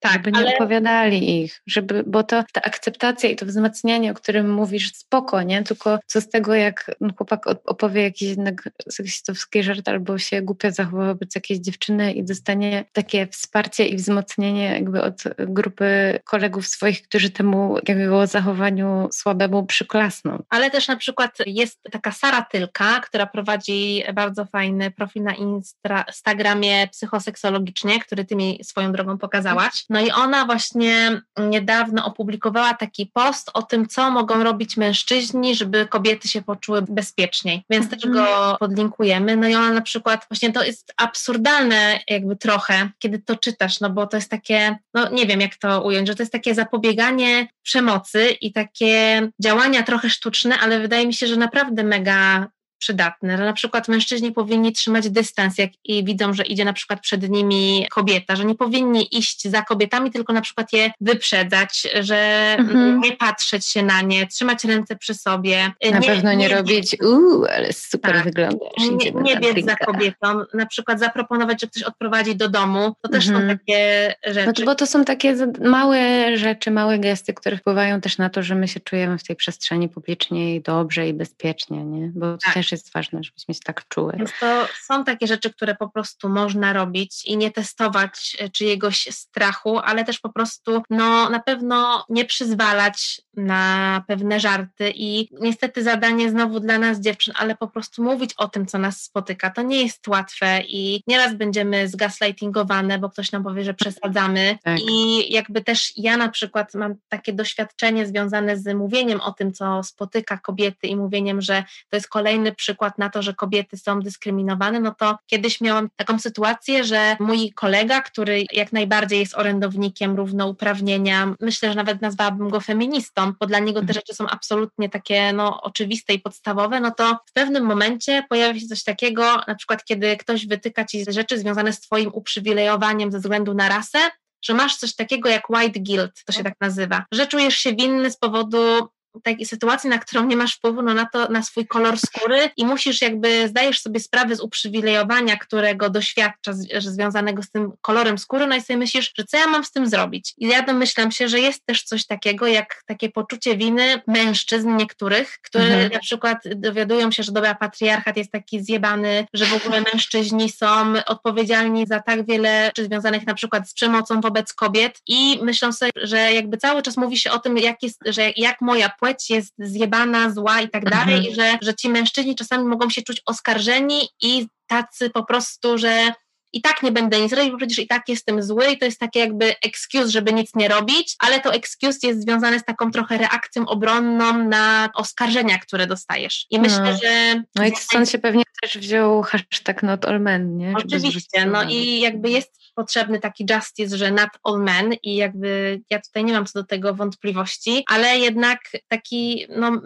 Tak, żeby nie ale... opowiadali ich, żeby, bo to ta akceptacja i to wzmacnianie, o którym mówisz, spoko, nie? Tylko co z tego, jak chłopak opowie jakiś jednak seksistowski żart albo się głupio zachowa wobec jakiejś dziewczyny i dostanie takie wsparcie i wzmocnienie jakby od grupy kolegów swoich, którzy temu jakiego zachowaniu słabemu przyklasną. Ale też na przykład jest taka Sara Tylka, która prowadzi bardzo fajny profil na Instagramie psychoseksologicznie, który ty mi swoją drogą pokazałaś no i ona właśnie niedawno opublikowała taki post o tym, co mogą robić mężczyźni, żeby kobiety się poczuły bezpieczniej, więc mm. też mhm. go podlinkujemy. No i ona na przykład, właśnie to jest absurdalne jakby trochę, kiedy to czytasz, no bo to jest takie, no nie wiem jak to ująć, że to jest takie zapobieganie przemocy i takie działania trochę sztuczne, ale wydaje mi się, że naprawdę mega przydatne, że na przykład mężczyźni powinni trzymać dystans, jak i widzą, że idzie na przykład przed nimi kobieta, że nie powinni iść za kobietami, tylko na przykład je wyprzedzać, że mhm. nie patrzeć się na nie, trzymać ręce przy sobie. Na nie, pewno nie, nie robić, uuu, ale super tak, wyglądasz. Nie, nie biec za kobietą, na przykład zaproponować, że ktoś odprowadzi do domu, to też mhm. są takie rzeczy. No bo to są takie małe rzeczy, małe gesty, które wpływają też na to, że my się czujemy w tej przestrzeni publicznej dobrze i bezpiecznie, nie? Bo tak. też też jest ważne, żebyśmy się tak czuły. Więc to są takie rzeczy, które po prostu można robić i nie testować e, czyjegoś strachu, ale też po prostu no, na pewno nie przyzwalać na pewne żarty i niestety zadanie znowu dla nas dziewczyn, ale po prostu mówić o tym, co nas spotyka. To nie jest łatwe i nieraz będziemy zgaslightingowane, bo ktoś nam powie, że przesadzamy tak. i jakby też ja na przykład mam takie doświadczenie związane z mówieniem o tym, co spotyka kobiety i mówieniem, że to jest kolejny przykład na to, że kobiety są dyskryminowane, no to kiedyś miałam taką sytuację, że mój kolega, który jak najbardziej jest orędownikiem równouprawnienia, myślę, że nawet nazwałabym go feministą, bo dla niego te mhm. rzeczy są absolutnie takie no, oczywiste i podstawowe, no to w pewnym momencie pojawia się coś takiego, na przykład kiedy ktoś wytyka ci rzeczy związane z twoim uprzywilejowaniem ze względu na rasę, że masz coś takiego jak white guilt, to się tak nazywa, że czujesz się winny z powodu takiej sytuacji, na którą nie masz wpływu no, na, to, na swój kolor skóry i musisz jakby, zdajesz sobie sprawę z uprzywilejowania, którego doświadcza związanego z tym kolorem skóry, no i sobie myślisz, że co ja mam z tym zrobić? I ja domyślam się, że jest też coś takiego, jak takie poczucie winy mężczyzn niektórych, które mhm. na przykład dowiadują się, że dobra, patriarchat jest taki zjebany, że w ogóle mężczyźni są odpowiedzialni za tak wiele rzeczy związanych na przykład z przemocą wobec kobiet i myślą sobie, że jakby cały czas mówi się o tym, jak jest, że jak moja płeć jest zjebana, zła i tak mhm. dalej, i że, że ci mężczyźni czasami mogą się czuć oskarżeni i tacy po prostu, że i tak nie będę nic robić, bo przecież i tak jestem zły i to jest takie jakby excuse, żeby nic nie robić, ale to excuse jest związane z taką trochę reakcją obronną na oskarżenia, które dostajesz. I myślę, no. że... No i stąd się pewnie też wziął hashtag not all men, nie? Oczywiście, no i jakby jest potrzebny taki justice, że not all men i jakby ja tutaj nie mam co do tego wątpliwości, ale jednak taki no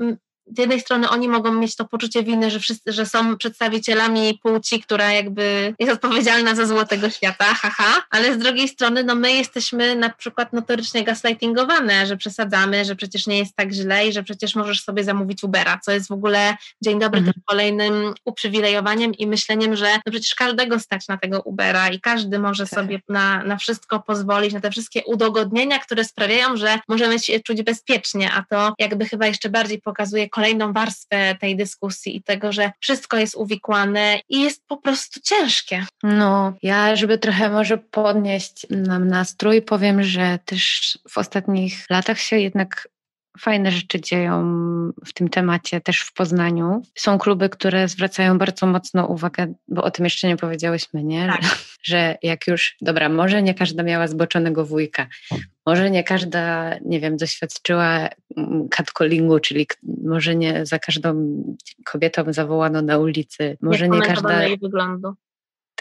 z jednej strony oni mogą mieć to poczucie winy, że, wszyscy, że są przedstawicielami płci, która jakby jest odpowiedzialna za zło tego świata, haha, ale z drugiej strony no my jesteśmy na przykład notorycznie gaslightingowane, że przesadzamy, że przecież nie jest tak źle i że przecież możesz sobie zamówić Ubera, co jest w ogóle dzień dobry mhm. tym kolejnym uprzywilejowaniem i myśleniem, że no przecież każdego stać na tego Ubera i każdy może tak. sobie na, na wszystko pozwolić, na te wszystkie udogodnienia, które sprawiają, że możemy się czuć bezpiecznie, a to jakby chyba jeszcze bardziej pokazuje kolejny kolejną warstwę tej dyskusji i tego, że wszystko jest uwikłane i jest po prostu ciężkie. No, ja, żeby trochę może podnieść nam nastrój, powiem, że też w ostatnich latach się jednak fajne rzeczy dzieją w tym temacie też w Poznaniu. Są kluby, które zwracają bardzo mocno uwagę, bo o tym jeszcze nie powiedziałyśmy, nie? Tak. Że jak już, dobra, może nie każda miała zboczonego wujka, może nie każda, nie wiem, doświadczyła mm, catcallingu, czyli może nie za każdą kobietą zawołano na ulicy, może nie, nie każda... jej wyglądu.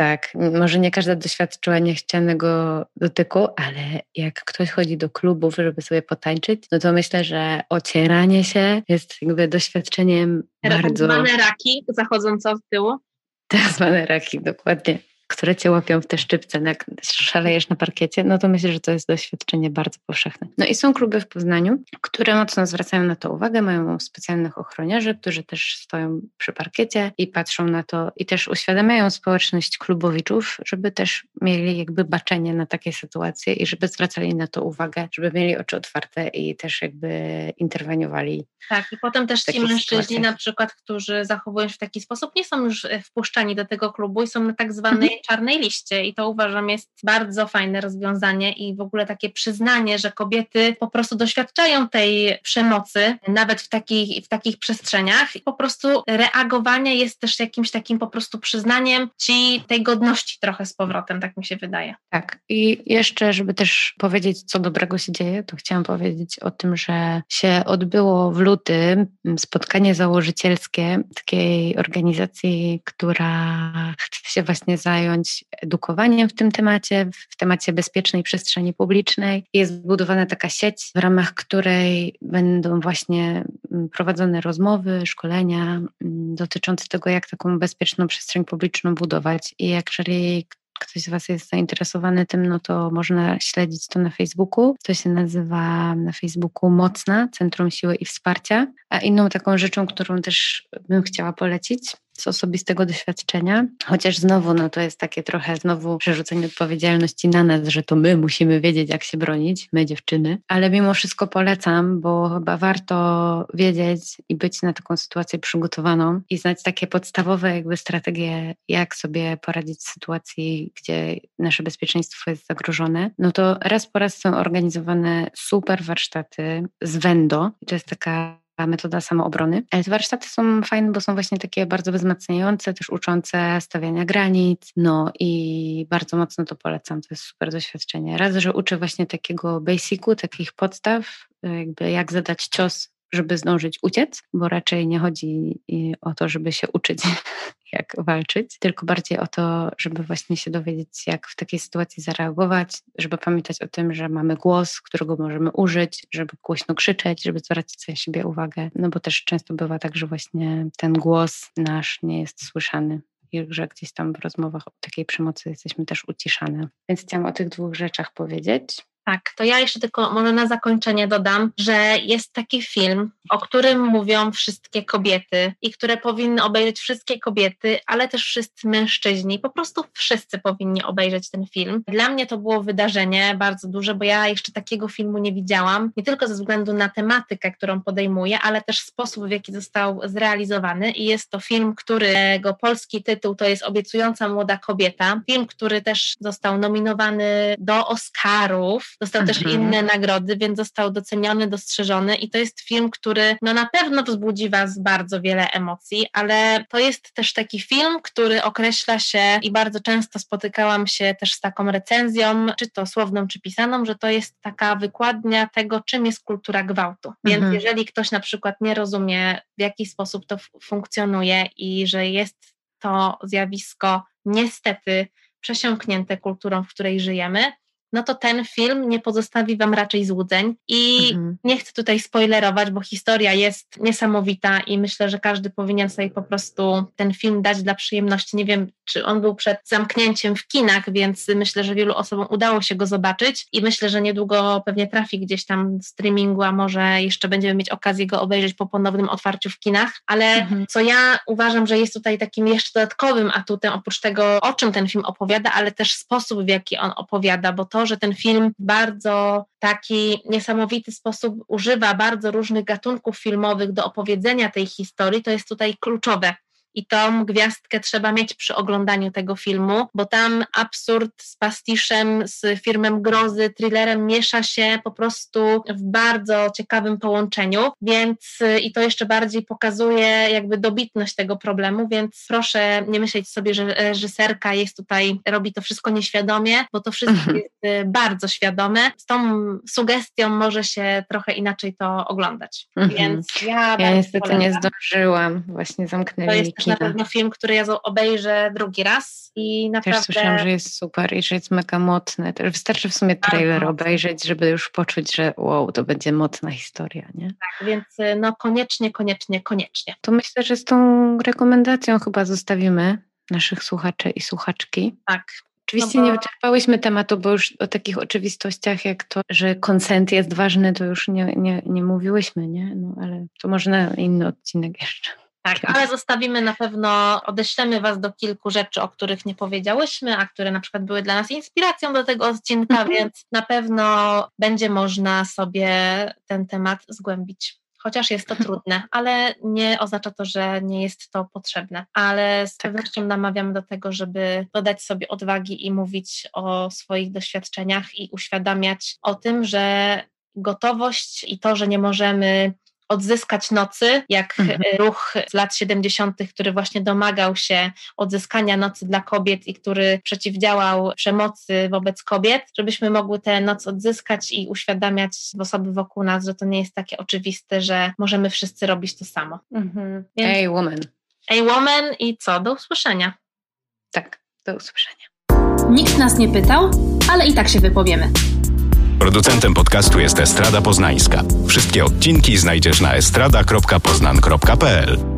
Tak, może nie każda doświadczyła niechcianego dotyku, ale jak ktoś chodzi do klubów, żeby sobie potańczyć, no to myślę, że ocieranie się jest jakby doświadczeniem tak bardzo... Tak raki zachodzące od tyłu. Tak zwane raki, dokładnie które cię łapią w te szczypce, jak szalejesz na parkiecie, no to myślę, że to jest doświadczenie bardzo powszechne. No i są kluby w Poznaniu, które mocno zwracają na to uwagę, mają specjalnych ochroniarzy, którzy też stoją przy parkiecie i patrzą na to i też uświadamiają społeczność klubowiczów, żeby też mieli jakby baczenie na takie sytuacje i żeby zwracali na to uwagę, żeby mieli oczy otwarte i też jakby interweniowali. Tak, i potem też ci mężczyźni sytuacjach. na przykład, którzy zachowują się w taki sposób, nie są już wpuszczani do tego klubu i są na tak zwanej mhm czarnej liście i to uważam jest bardzo fajne rozwiązanie i w ogóle takie przyznanie, że kobiety po prostu doświadczają tej przemocy, nawet w takich, w takich przestrzeniach i po prostu reagowanie jest też jakimś takim po prostu przyznaniem ci tej godności trochę z powrotem, tak mi się wydaje. Tak i jeszcze, żeby też powiedzieć, co dobrego się dzieje, to chciałam powiedzieć o tym, że się odbyło w lutym spotkanie założycielskie takiej organizacji, która chce się właśnie zająć zająć edukowaniem w tym temacie, w temacie bezpiecznej przestrzeni publicznej. Jest zbudowana taka sieć, w ramach której będą właśnie mm, prowadzone rozmowy, szkolenia mm, dotyczące tego, jak taką bezpieczną przestrzeń publiczną budować. I jeżeli ktoś z Was jest zainteresowany tym, no to można śledzić to na Facebooku. To się nazywa na Facebooku Mocna, Centrum Siły i Wsparcia. A inną taką rzeczą, którą też bym chciała polecić, z osobistego doświadczenia, chociaż znowu no to jest takie trochę znowu przerzucenie odpowiedzialności na nas, że to my musimy wiedzieć, jak się bronić, my dziewczyny, ale mimo wszystko polecam, bo chyba warto wiedzieć i być na taką sytuację przygotowaną i znać takie podstawowe jakby strategie, jak sobie poradzić w sytuacji, gdzie nasze bezpieczeństwo jest zagrożone. No to raz po raz są organizowane super warsztaty z Wendo. To jest taka metoda samoobrony. Ale te warsztaty są fajne, bo są właśnie takie bardzo wzmacniające, też uczące stawiania granic, no i bardzo mocno to polecam, to jest super doświadczenie. Raz, że uczę właśnie takiego basicu, takich podstaw, jakby jak zadać cios żeby zdążyć uciec, bo raczej nie chodzi o to, żeby się uczyć, jak walczyć, tylko bardziej o to, żeby właśnie się dowiedzieć, jak w takiej sytuacji zareagować, żeby pamiętać o tym, że mamy głos, którego możemy użyć, żeby głośno krzyczeć, żeby zwracać na siebie uwagę, no bo też często bywa tak, że właśnie ten głos nasz nie jest słyszany i że gdzieś tam w rozmowach o takiej przemocy jesteśmy też uciszane. Więc chciałam o tych dwóch rzeczach powiedzieć. Tak, to ja jeszcze tylko może na zakończenie dodam, że jest taki film, o którym mówią wszystkie kobiety i które powinny obejrzeć wszystkie kobiety, ale też wszyscy mężczyźni. Po prostu wszyscy powinni obejrzeć ten film. Dla mnie to było wydarzenie bardzo duże, bo ja jeszcze takiego filmu nie widziałam, nie tylko ze względu na tematykę, którą podejmuje, ale też sposób, w jaki został zrealizowany. I jest to film, którego polski tytuł to jest Obiecująca młoda kobieta. Film, który też został nominowany do Oscarów dostał też mhm. inne nagrody, więc został doceniony, dostrzeżony i to jest film, który no na pewno wzbudzi Was bardzo wiele emocji, ale to jest też taki film, który określa się i bardzo często spotykałam się też z taką recenzją, czy to słowną, czy pisaną, że to jest taka wykładnia tego, czym jest kultura gwałtu. Więc mhm. jeżeli ktoś na przykład nie rozumie, w jaki sposób to funkcjonuje i że jest to zjawisko niestety przesiąknięte kulturą, w której żyjemy, no to ten film nie pozostawi Wam raczej złudzeń. I mhm. nie chcę tutaj spoilerować, bo historia jest niesamowita i myślę, że każdy powinien sobie po prostu ten film dać dla przyjemności. Nie wiem, czy on był przed zamknięciem w kinach, więc myślę, że wielu osobom udało się go zobaczyć i myślę, że niedługo pewnie trafi gdzieś tam w streamingu, a może jeszcze będziemy mieć okazję go obejrzeć po ponownym otwarciu w kinach. Ale mhm. co ja uważam, że jest tutaj takim jeszcze dodatkowym atutem, oprócz tego, o czym ten film opowiada, ale też sposób, w jaki on opowiada, bo to że ten film bardzo taki niesamowity sposób używa bardzo różnych gatunków filmowych do opowiedzenia tej historii, to jest tutaj kluczowe i tą gwiazdkę trzeba mieć przy oglądaniu tego filmu, bo tam absurd z pastiszem, z firmem grozy, thrillerem miesza się po prostu w bardzo ciekawym połączeniu, więc i to jeszcze bardziej pokazuje jakby dobitność tego problemu, więc proszę nie myśleć sobie, że reżyserka jest tutaj, robi to wszystko nieświadomie, bo to wszystko mhm. jest y, bardzo świadome. Z tą sugestią może się trochę inaczej to oglądać. Mhm. Więc ja, ja niestety polecam. nie zdążyłam, właśnie zamknęli też na pewno film, który ja obejrzę drugi raz i naprawdę... Też słyszałam, że jest super i że jest mega mocny. Wystarczy w sumie trailer obejrzeć, żeby już poczuć, że wow, to będzie mocna historia, nie? Tak, więc y, no koniecznie, koniecznie, koniecznie. To myślę, że z tą rekomendacją chyba zostawimy naszych słuchaczy i słuchaczki. Tak. Oczywiście no bo... nie wyczerpałyśmy tematu, bo już o takich oczywistościach jak to, że konsent jest ważny, to już nie, nie, nie mówiłyśmy, nie? No ale to może na inny odcinek jeszcze. Tak, ale zostawimy na pewno, odeślemy Was do kilku rzeczy, o których nie powiedziałyśmy, a które na przykład były dla nas inspiracją do tego odcinka, mhm. więc na pewno będzie można sobie ten temat zgłębić. Chociaż jest to trudne, ale nie oznacza to, że nie jest to potrzebne. Ale z tak. pewnością namawiam do tego, żeby dodać sobie odwagi i mówić o swoich doświadczeniach i uświadamiać o tym, że gotowość i to, że nie możemy odzyskać nocy, jak mhm. ruch z lat 70., który właśnie domagał się odzyskania nocy dla kobiet i który przeciwdziałał przemocy wobec kobiet, żebyśmy mogły tę noc odzyskać i uświadamiać osoby wokół nas, że to nie jest takie oczywiste, że możemy wszyscy robić to samo. Mhm. Więc... Hey woman. Hey woman i co? Do usłyszenia. Tak, do usłyszenia. Nikt nas nie pytał, ale i tak się wypowiemy. Producentem podcastu jest Estrada Poznańska. Wszystkie odcinki znajdziesz na estrada.poznan.pl.